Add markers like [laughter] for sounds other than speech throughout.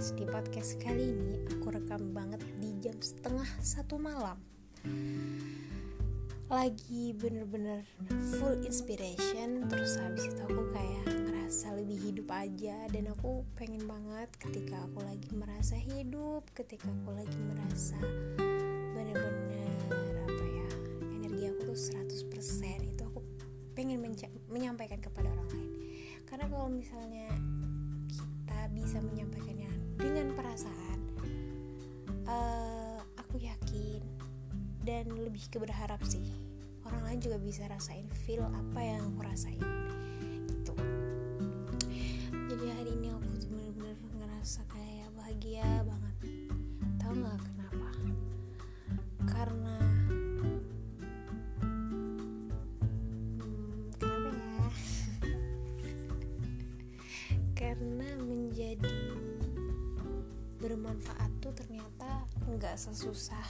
guys Di podcast kali ini aku rekam banget di jam setengah satu malam. Lagi bener-bener full inspiration. Terus habis itu aku kayak ngerasa lebih hidup aja dan aku pengen banget ketika aku lagi merasa hidup, ketika aku lagi merasa bener-bener apa ya energi aku tuh 100% itu aku pengen menyampaikan kepada orang lain karena kalau misalnya kita bisa menyampaikannya dengan perasaan uh, aku yakin dan lebih ke berharap sih orang lain juga bisa rasain feel apa yang aku rasain gitu. Jadi hari ini aku bener-bener ngerasa kayak bahagia banget. Tahu nggak kenapa? Karena hmm, ya? [laughs] Karena menjadi bermanfaat tuh ternyata nggak sesusah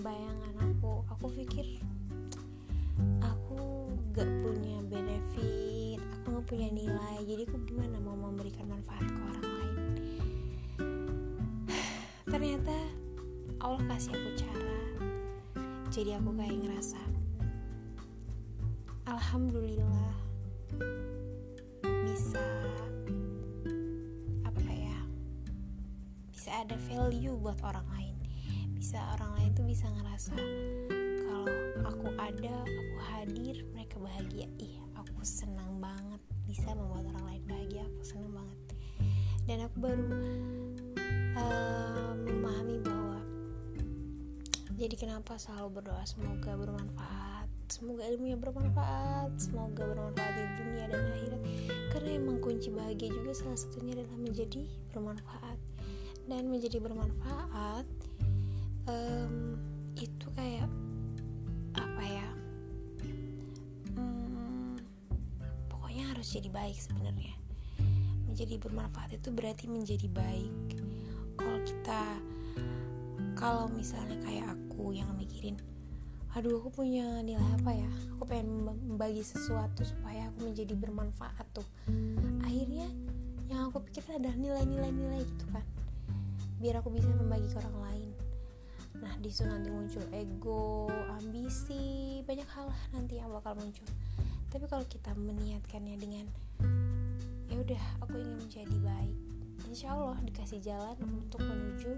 bayangan aku. Aku pikir aku gak punya benefit aku gak punya nilai. Jadi aku gimana mau memberikan manfaat ke orang lain? [sighs] Ternyata Allah kasih aku cara. Jadi aku kayak ngerasa Alhamdulillah bisa bisa ada value buat orang lain. Bisa orang lain tuh bisa ngerasa kalau aku ada aku hadir mereka bahagia. Ih aku senang banget bisa membuat orang lain bahagia aku senang banget. Dan aku baru uh, memahami bahwa jadi kenapa selalu berdoa semoga bermanfaat semoga ilmunya bermanfaat semoga bermanfaat di dunia dan akhirat. Karena emang kunci bahagia juga salah satunya adalah menjadi bermanfaat dan menjadi bermanfaat um, itu kayak apa ya hmm, pokoknya harus jadi baik sebenarnya. Menjadi bermanfaat itu berarti menjadi baik. Kalau kita kalau misalnya kayak aku yang mikirin aduh aku punya nilai apa ya? Aku pengen membagi sesuatu supaya aku menjadi bermanfaat tuh. Akhirnya yang aku pikirkan adalah nilai-nilai nilai gitu kan biar aku bisa membagi ke orang lain. Nah di situ nanti muncul ego ambisi banyak hal nanti yang bakal muncul. Tapi kalau kita meniatkannya dengan ya udah aku ingin menjadi baik insya Allah dikasih jalan untuk menuju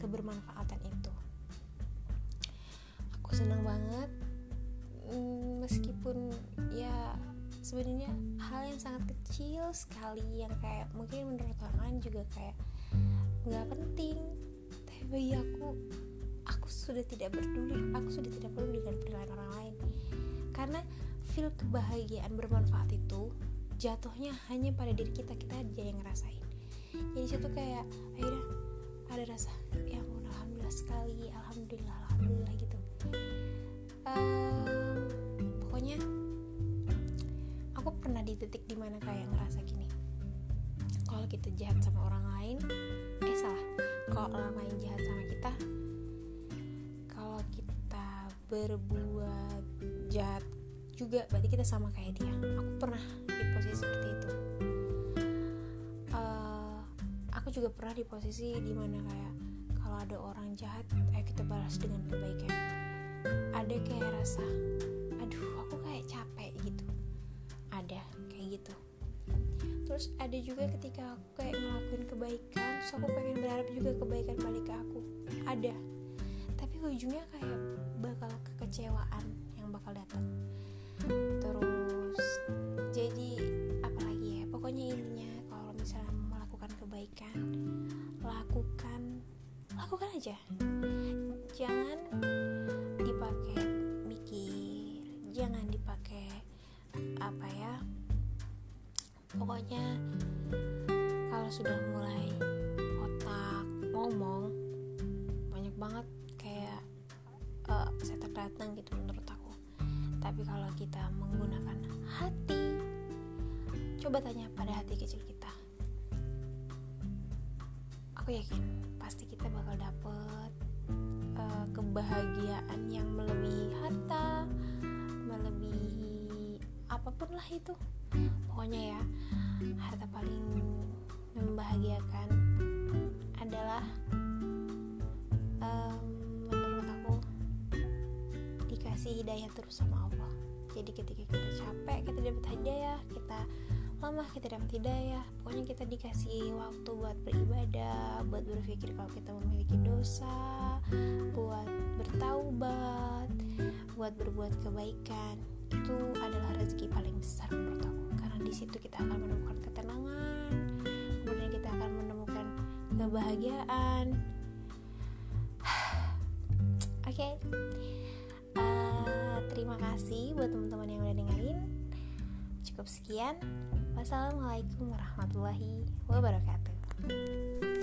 kebermanfaatan itu. Aku senang banget mm, meskipun ya sebenarnya hal yang sangat kecil sekali yang kayak mungkin menurut orang lain juga kayak nggak penting. Tapi aku aku sudah tidak peduli. Aku sudah tidak peduli dengan penilaian orang lain. Karena feel kebahagiaan bermanfaat itu jatuhnya hanya pada diri kita kita aja yang ngerasain. Jadi situ kayak akhirnya ada rasa ya alhamdulillah sekali alhamdulillah alhamdulillah gitu. Um, pokoknya aku pernah di titik di mana kayak ngerasa gini kalau kita jahat sama orang lain eh salah. Kalau orang lain jahat sama kita kalau kita berbuat jahat juga berarti kita sama kayak dia. Aku pernah di posisi seperti itu. Uh, aku juga pernah di posisi di mana kayak kalau ada orang jahat ayo kita balas dengan kebaikan. Ada kayak rasa aduh terus ada juga ketika aku kayak ngelakuin kebaikan terus aku pengen berharap juga kebaikan balik ke aku. Ada. Tapi ujungnya kayak bakal kekecewaan yang bakal datang. Terus jadi apalagi ya? Pokoknya intinya kalau misalnya melakukan kebaikan lakukan lakukan aja sudah mulai otak ngomong banyak banget kayak uh, setan datang gitu menurut aku. Tapi kalau kita menggunakan hati coba tanya pada hati kecil kita. Aku yakin pasti kita bakal dapet uh, kebahagiaan yang melebihi harta melebihi apa pun lah itu. Pokoknya ya harta paling membahagiakan adalah um, hidayah terus sama Allah. Jadi ketika kita capek kita dapat hidayah kita lemah kita dapat hidayah pokoknya kita dikasih waktu buat beribadah buat berpikir kalau kita memiliki dosa buat bertaubat buat berbuat kebaikan itu adalah rezeki paling besar menurut aku. Karena di situ kita akan menemukan ketenangan kebahagiaan. [sighs] Oke. Okay. uh, terima kasih buat teman-teman yang udah dengerin. Cukup sekian. Wassalamualaikum warahmatullahi wabarakatuh